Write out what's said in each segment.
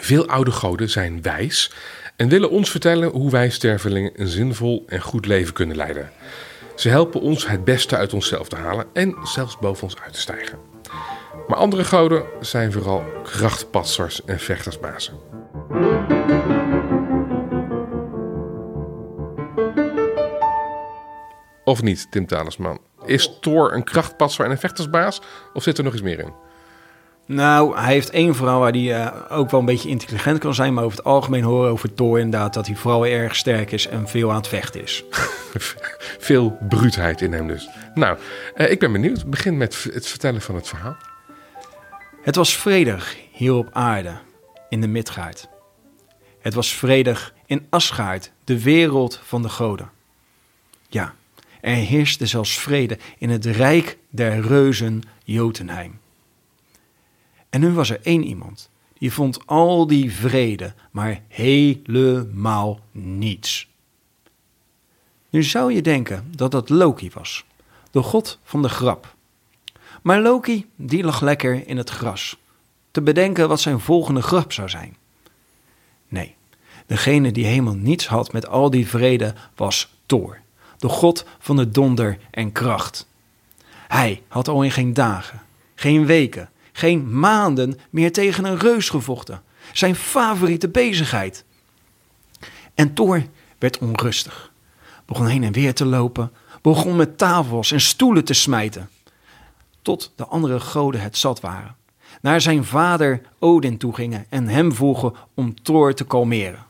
Veel oude goden zijn wijs en willen ons vertellen hoe wij stervelingen een zinvol en goed leven kunnen leiden. Ze helpen ons het beste uit onszelf te halen en zelfs boven ons uit te stijgen. Maar andere goden zijn vooral krachtpassers en vechtersbazen. Of niet, Tim Talisman? Is Thor een krachtpasser en een vechtersbaas? Of zit er nog iets meer in? Nou, hij heeft één vrouw waar hij eh, ook wel een beetje intelligent kan zijn. Maar over het algemeen horen over Thor inderdaad dat hij vooral erg sterk is en veel aan het vechten is. Veel bruutheid in hem dus. Nou, eh, ik ben benieuwd. Begin met het vertellen van het verhaal. Het was vredig hier op aarde, in de Midgaard. Het was vredig in Asgaard, de wereld van de goden. Ja, er heerste zelfs vrede in het rijk der reuzen Jotunheim. En nu was er één iemand die vond al die vrede, maar helemaal niets. Nu zou je denken dat dat Loki was, de god van de grap. Maar Loki, die lag lekker in het gras, te bedenken wat zijn volgende grap zou zijn. Nee, degene die helemaal niets had met al die vrede was Thor, de god van de donder en kracht. Hij had al in geen dagen, geen weken, geen maanden meer tegen een reus gevochten. Zijn favoriete bezigheid. En Thor werd onrustig. Begon heen en weer te lopen. Begon met tafels en stoelen te smijten. Tot de andere goden het zat waren. Naar zijn vader Odin toe gingen en hem vroegen om Thor te kalmeren.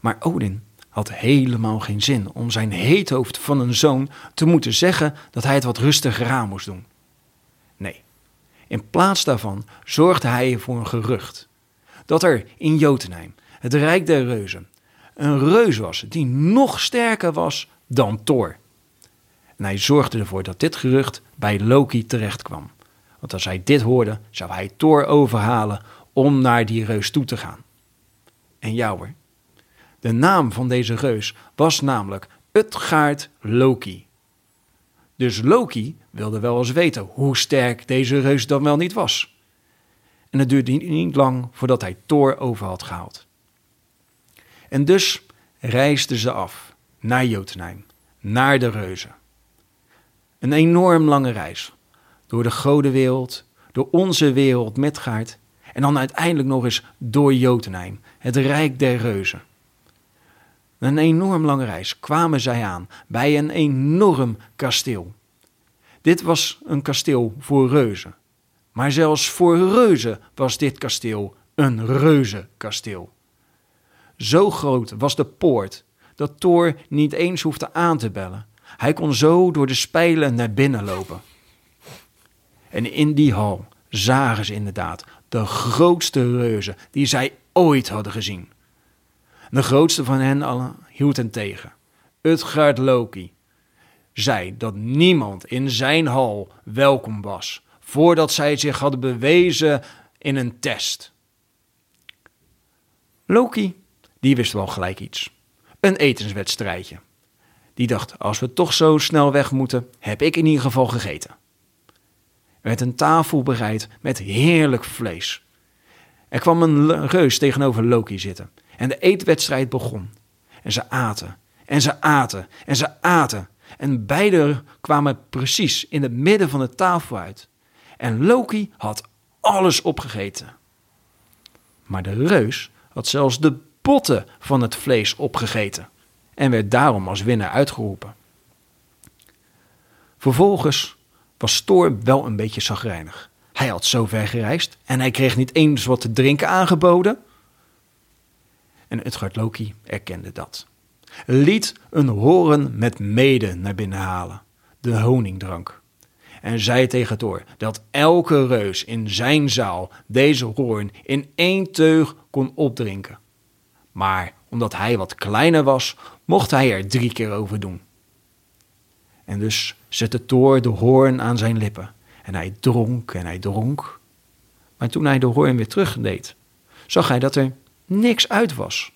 Maar Odin had helemaal geen zin om zijn heethoofd van een zoon te moeten zeggen dat hij het wat rustiger aan moest doen. In plaats daarvan zorgde hij voor een gerucht. Dat er in Jotunheim, het Rijk der Reuzen, een reus was die nog sterker was dan Thor. En hij zorgde ervoor dat dit gerucht bij Loki terecht kwam. Want als hij dit hoorde, zou hij Thor overhalen om naar die reus toe te gaan. En ja hoor, de naam van deze reus was namelijk Utgaard Loki. Dus Loki wilde wel eens weten hoe sterk deze reus dan wel niet was. En het duurde niet lang voordat hij Thor over had gehaald. En dus reisden ze af naar Jotunheim, naar de reuzen. Een enorm lange reis, door de godenwereld, door onze wereld Midgaard en dan uiteindelijk nog eens door Jotunheim, het rijk der reuzen. Een enorm lange reis kwamen zij aan bij een enorm kasteel. Dit was een kasteel voor reuzen. Maar zelfs voor reuzen was dit kasteel een reuzenkasteel. Zo groot was de poort dat Thor niet eens hoefde aan te bellen. Hij kon zo door de spijlen naar binnen lopen. En in die hal zagen ze inderdaad de grootste reuzen die zij ooit hadden gezien. De grootste van hen allen hield hen tegen. Utgard Loki zei dat niemand in zijn hal welkom was voordat zij zich hadden bewezen in een test. Loki, die wist wel gelijk iets. Een etenswedstrijdje. Die dacht, als we toch zo snel weg moeten, heb ik in ieder geval gegeten. Er werd een tafel bereid met heerlijk vlees. Er kwam een reus tegenover Loki zitten en de eetwedstrijd begon. En ze aten, en ze aten, en ze aten. En beide kwamen precies in het midden van de tafel uit. En Loki had alles opgegeten. Maar de reus had zelfs de botten van het vlees opgegeten en werd daarom als winnaar uitgeroepen. Vervolgens was Thor wel een beetje zagrijnig. Hij had zo ver gereisd en hij kreeg niet eens wat te drinken aangeboden. En Utgard Loki erkende dat. Liet een horen met mede naar binnen halen, de honingdrank. En zei tegen Thor dat elke reus in zijn zaal deze hoorn in één teug kon opdrinken. Maar omdat hij wat kleiner was, mocht hij er drie keer over doen. En dus zette Thor de hoorn aan zijn lippen. En hij dronk en hij dronk. Maar toen hij de hoorn weer terugdeed, zag hij dat er niks uit was.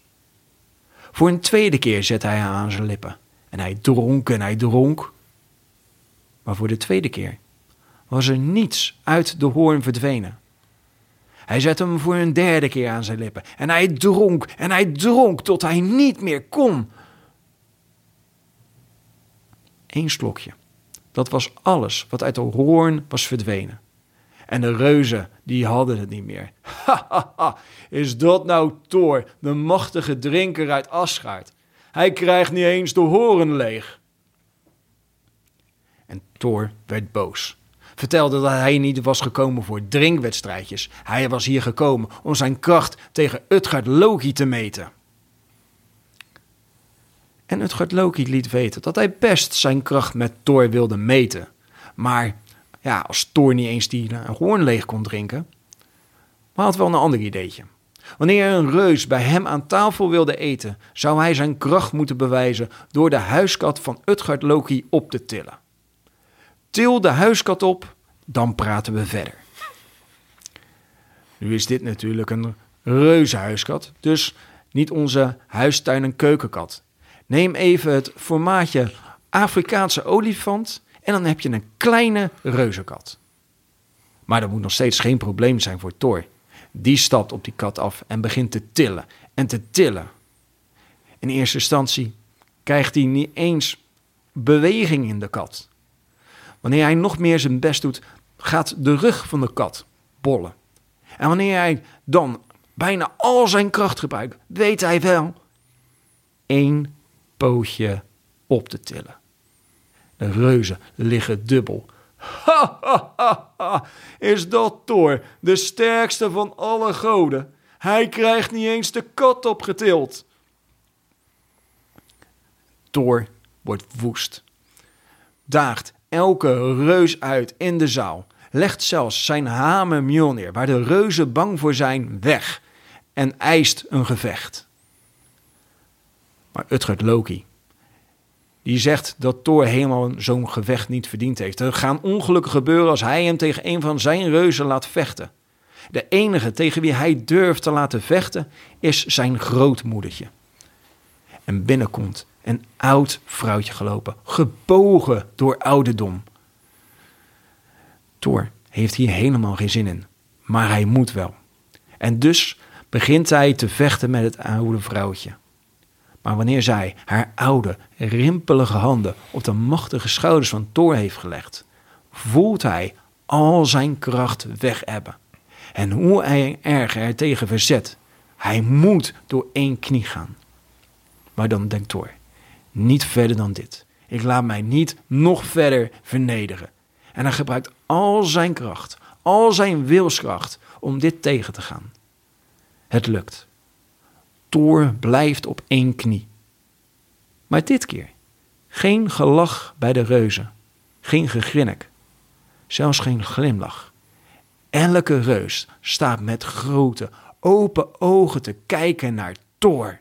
Voor een tweede keer zette hij haar aan zijn lippen. En hij dronk en hij dronk. Maar voor de tweede keer was er niets uit de hoorn verdwenen. Hij zette hem voor een derde keer aan zijn lippen. En hij dronk en hij dronk tot hij niet meer kon. Eén slokje. Dat was alles wat uit de hoorn was verdwenen. En de reuzen, die hadden het niet meer. Ha. Is dat nou Thor, de machtige drinker uit Asgard? Hij krijgt niet eens de horen leeg. En Thor werd boos. Vertelde dat hij niet was gekomen voor drinkwedstrijdjes. Hij was hier gekomen om zijn kracht tegen Utgard Loki te meten. En Utgard Loki liet weten dat hij best zijn kracht met Thor wilde meten. Maar ja, als Thor niet eens die uh, hoorn leeg kon drinken. Maar had wel een ander ideetje. Wanneer een reus bij hem aan tafel wilde eten, zou hij zijn kracht moeten bewijzen door de huiskat van Utgard Loki op te tillen. Til de huiskat op, dan praten we verder. Nu is dit natuurlijk een reuzenhuiskat, dus niet onze huistuin- en keukenkat. Neem even het formaatje Afrikaanse olifant en dan heb je een kleine reuzenkat. Maar dat moet nog steeds geen probleem zijn voor Thor. Die stapt op die kat af en begint te tillen en te tillen. In eerste instantie krijgt hij niet eens beweging in de kat. Wanneer hij nog meer zijn best doet, gaat de rug van de kat bollen. En wanneer hij dan bijna al zijn kracht gebruikt, weet hij wel één pootje op te tillen. De reuzen liggen dubbel. Ha, is dat Thor, de sterkste van alle goden? Hij krijgt niet eens de kat opgetild. Thor wordt woest. Daagt elke reus uit in de zaal. Legt zelfs zijn hamer Mjolnir, waar de reuzen bang voor zijn, weg. En eist een gevecht. Maar Utgard Loki, die zegt dat Thor helemaal zo'n gevecht niet verdiend heeft. Er gaan ongelukken gebeuren als hij hem tegen een van zijn reuzen laat vechten. De enige tegen wie hij durft te laten vechten is zijn grootmoedertje. En binnenkomt een oud vrouwtje gelopen, gebogen door ouderdom. Thor heeft hier helemaal geen zin in, maar hij moet wel. En dus begint hij te vechten met het oude vrouwtje. Maar wanneer zij haar oude, rimpelige handen op de machtige schouders van Thor heeft gelegd, voelt hij al zijn kracht weg hebben. En hoe hij erger er tegen verzet, hij moet door één knie gaan. Maar dan denkt Thor, niet verder dan dit. Ik laat mij niet nog verder vernederen. En hij gebruikt al zijn kracht, al zijn wilskracht om dit tegen te gaan. Het lukt. Thor blijft op één knie. Maar dit keer geen gelach bij de reuzen, geen gegrinnik, zelfs geen glimlach. Elke reus staat met grote, open ogen te kijken naar Thor.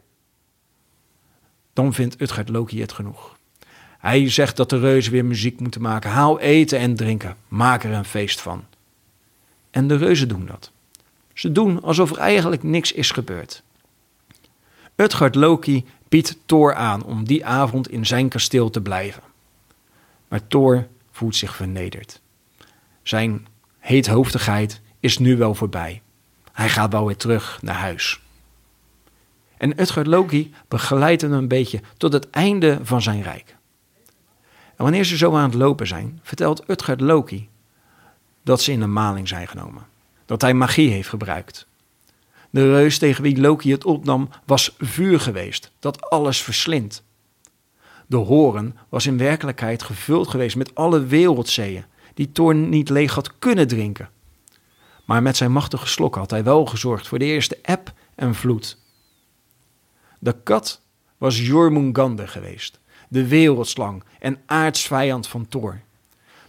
Dan vindt Utgard Loki het genoeg. Hij zegt dat de reuzen weer muziek moeten maken. Haal eten en drinken. Maak er een feest van. En de reuzen doen dat. Ze doen alsof er eigenlijk niks is gebeurd. Utgard Loki biedt Thor aan om die avond in zijn kasteel te blijven. Maar Thor voelt zich vernederd. Zijn heethoofdigheid is nu wel voorbij. Hij gaat wel weer terug naar huis. En Utgard Loki begeleidt hem een beetje tot het einde van zijn rijk. En wanneer ze zo aan het lopen zijn, vertelt Utgard Loki dat ze in een maling zijn genomen. Dat hij magie heeft gebruikt. De reus tegen wie Loki het opnam was vuur geweest, dat alles verslindt. De horen was in werkelijkheid gevuld geweest met alle wereldzeeën, die Thor niet leeg had kunnen drinken. Maar met zijn machtige slok had hij wel gezorgd voor de eerste eb en vloed. De kat was Jormungandr geweest, de wereldslang en aardsvijand van Thor.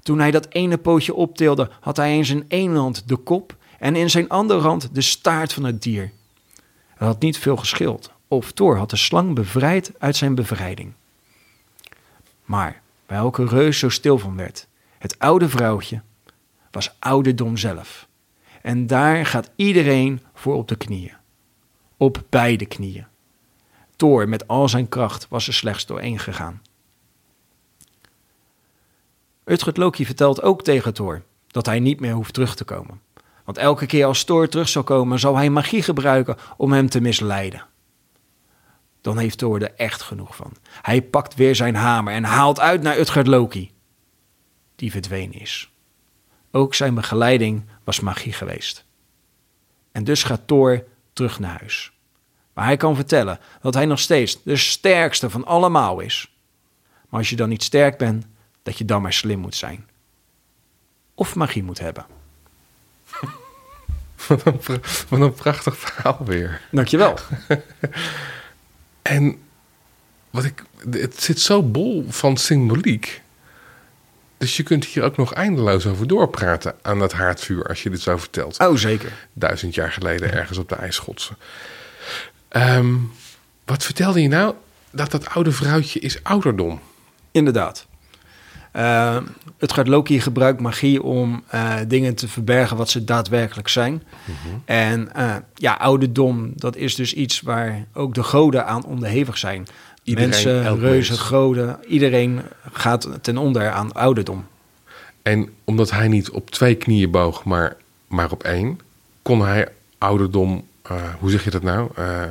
Toen hij dat ene pootje optilde, had hij in zijn ene hand de kop en in zijn andere hand de staart van het dier. Het had niet veel geschild of Thor had de slang bevrijd uit zijn bevrijding. Maar bij elke reus zo stil van werd, het oude vrouwtje was ouderdom zelf. En daar gaat iedereen voor op de knieën. Op beide knieën. Thor met al zijn kracht was er slechts doorheen gegaan. Utgard Loki vertelt ook tegen Thor dat hij niet meer hoeft terug te komen. Want elke keer als Thor terug zal komen, zal hij magie gebruiken om hem te misleiden. Dan heeft Thor er echt genoeg van. Hij pakt weer zijn hamer en haalt uit naar Utgard Loki, die verdwenen is. Ook zijn begeleiding was magie geweest. En dus gaat Thor terug naar huis. Maar hij kan vertellen dat hij nog steeds de sterkste van allemaal is. Maar als je dan niet sterk bent, dat je dan maar slim moet zijn. Of magie moet hebben. Wat een, pra- wat een prachtig verhaal weer. Dankjewel. En wat ik, het zit zo bol van symboliek. Dus je kunt hier ook nog eindeloos over doorpraten aan dat haardvuur als je dit zo vertelt. Oh, zeker. Duizend jaar geleden ergens op de IJsschotse. Ehm, wat vertelde je nou? Dat dat oude vrouwtje is ouderdom. Inderdaad. Eh, het gaat Loki gebruikt magie om eh, dingen te verbergen wat ze daadwerkelijk zijn. En eh, ja, ouderdom, dat is dus iets waar ook de goden aan onderhevig zijn. Iedereen, Mensen, reuzen, mens. goden, iedereen gaat ten onder aan ouderdom. En omdat hij niet op twee knieën boog, maar, maar op één, kon hij ouderdom, hoe zeg je dat nou,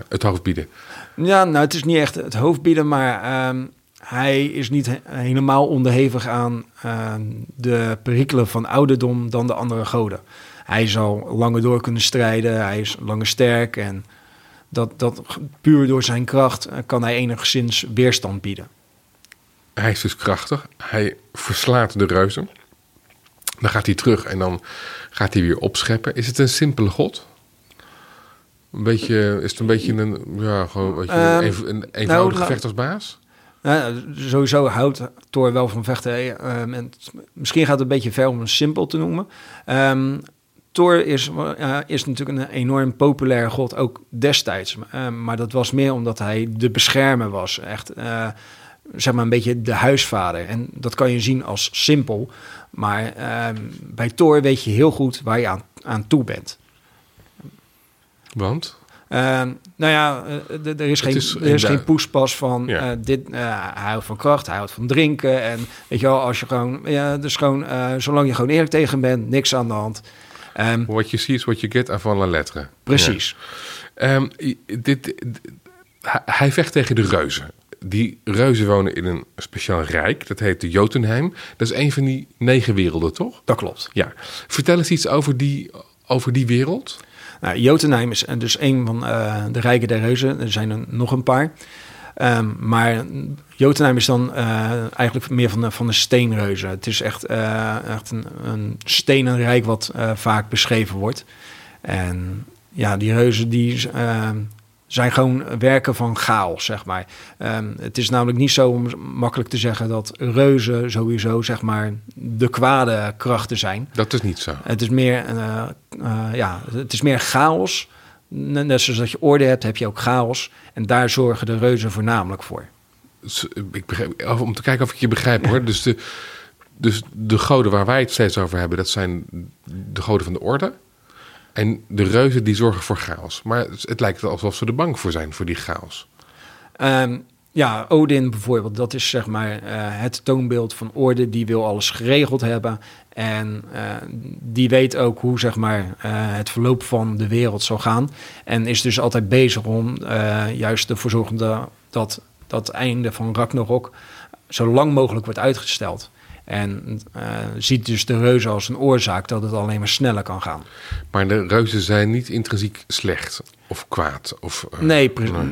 het hoofd bieden. Ja, nou, het is niet echt het hoofd bieden, maar ehm, hij is niet he- helemaal onderhevig aan de perikelen van ouderdom dan de andere goden. Hij zal langer door kunnen strijden, hij is langer sterk en dat, dat puur door zijn kracht eh, kan hij enigszins weerstand bieden. Hij is dus krachtig. Hij verslaat de reuzen. Dan gaat hij terug en dan gaat hij weer opscheppen. Is het een simpele god? Een beetje, is het een beetje een, ja, gewoon een, Ehm, een eenvoudig nou, gevecht als baas? Sowieso houdt Thor wel van vechten. eh, ehm, en misschien gaat het een beetje ver om hem simpel te noemen. Ehm, Thor is, eh, is natuurlijk een enorm populaire god, ook destijds. Ehm, maar dat was meer omdat hij de beschermer was. Echt, eh, zeg maar, een beetje de huisvader. En dat kan je zien als simpel. Maar bij Thor weet je heel goed waar je aan, aan toe bent. Want? Ehm, nou ja, eh, er is geen, is er is geen poespas van Ja. eh, dit. eh, hij houdt van kracht, hij houdt van drinken. En weet je wel, als je gewoon, ja, dus gewoon, zolang je gewoon eerlijk tegen bent, niks aan de hand. What you see is what you get avant la lettre. precies. Ja. Ehm, dit, hij vecht tegen de reuzen. Die reuzen wonen in een speciaal rijk. Dat heet de Jotunheim. Dat is een van die negen werelden, toch? Dat klopt. Ja. Vertel eens iets over die, over die wereld. Nou, Jotunheim is dus een van eh, de rijken der reuzen. Er zijn er nog een paar. Ehm, maar Jotunheim is dan eh, eigenlijk meer van de, van de steenreuzen. Het is echt, eh, echt een, een wat vaak beschreven wordt. En ja, die reuzen die zijn gewoon werken van chaos, zeg maar. Ehm, het is namelijk niet zo makkelijk te zeggen dat reuzen sowieso, zeg maar, de kwade krachten zijn. Dat is niet zo. Het is meer, eh, eh, ja, het is meer chaos. Net zoals dat je orde hebt, heb je ook chaos. En daar zorgen de reuzen voornamelijk voor. Ik begrijp, om te kijken of ik je begrijp hoor. Dus de, dus de goden waar wij het steeds over hebben, dat zijn de goden van de orde. En de reuzen die zorgen voor chaos. Maar het, lijkt alsof ze er bang voor zijn, voor die chaos. Ehm, ja, Odin bijvoorbeeld, dat is zeg maar eh, het toonbeeld van orde. Die wil alles geregeld hebben. En eh, die weet ook hoe zeg maar, eh, het verloop van de wereld zal gaan. En is dus altijd bezig om juist ervoor zorgen dat dat einde van Ragnarok zo lang mogelijk wordt uitgesteld. En eh, ziet dus de reuzen als een oorzaak dat het alleen maar sneller kan gaan. Maar de reuzen zijn niet intrinsiek slecht of kwaad. Of, eh, Nee.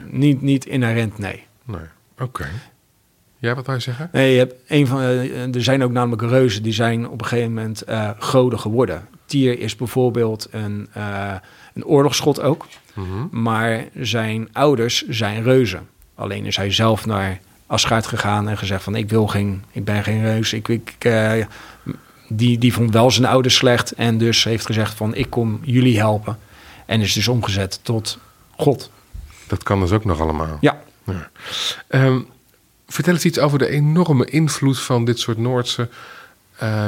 Niet, niet inherent, nee. nee. Oké. Ja, wat wou je zeggen? Nee, je hebt een van, eh, er zijn ook namelijk reuzen die zijn op een gegeven moment eh, goden geworden. Tyr is bijvoorbeeld een, eh, een oorlogsgod ook, Mhm. maar zijn ouders zijn reuzen. Alleen is hij zelf naar Asgard gegaan en gezegd van ik wil geen, ik ben geen reus. Ik, ik, eh, die, die vond wel zijn ouders slecht en dus heeft gezegd van ik kom jullie helpen. En is dus omgezet tot God. Dat kan dus ook nog allemaal. Ja. Ja. Ehm, vertel eens iets over de enorme invloed van dit soort Noordse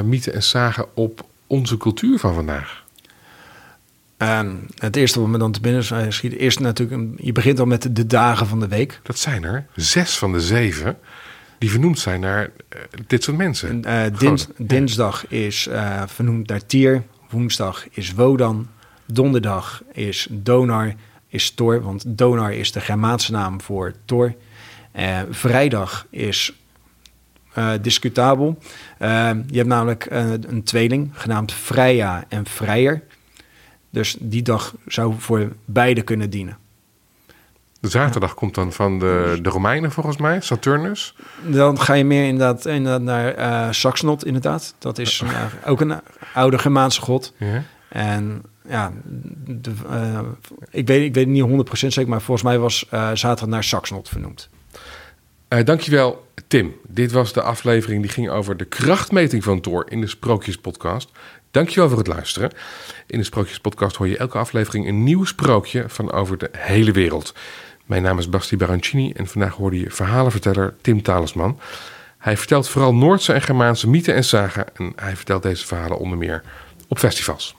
mythen en zagen op onze cultuur van vandaag. Het eerste wat me dan te binnen schiet, eerst natuurlijk, je begint al met de, dagen van de week. Dat zijn er zes van de zeven die vernoemd zijn naar eh, dit soort mensen. En, eh, dins- dinsdag is eh, vernoemd naar Tier, woensdag is Wodan, donderdag is Donar, is Thor, want Donar is de Germaanse naam voor Thor. Vrijdag is uh, discutabel. Uh, je hebt namelijk uh, een tweeling genaamd Freya en Vrijer. Dus die dag zou voor beide kunnen dienen. De zaterdag komt dan van de, de Romeinen volgens mij, Saturnus. Dan ga je meer inderdaad, inderdaad naar uh, Saxnot inderdaad. Dat is uh, ook een oude Germaanse god. Ja. En ja, de, uh, ik, weet, ik weet het niet 100% zeker, maar volgens mij was zaterdag naar Saxnot vernoemd. Uh, dankjewel, Tim. Dit was de aflevering die ging over de krachtmeting van Thor in de Sprookjespodcast. Dankjewel voor het luisteren. In de Sprookjespodcast hoor je elke aflevering een nieuw sprookje van over de hele wereld. Mijn naam is Basti Barancini en vandaag hoorde je verhalenverteller Tim Talisman. Hij vertelt vooral Noordse en Germaanse mythen en zagen en hij vertelt deze verhalen onder meer op festivals.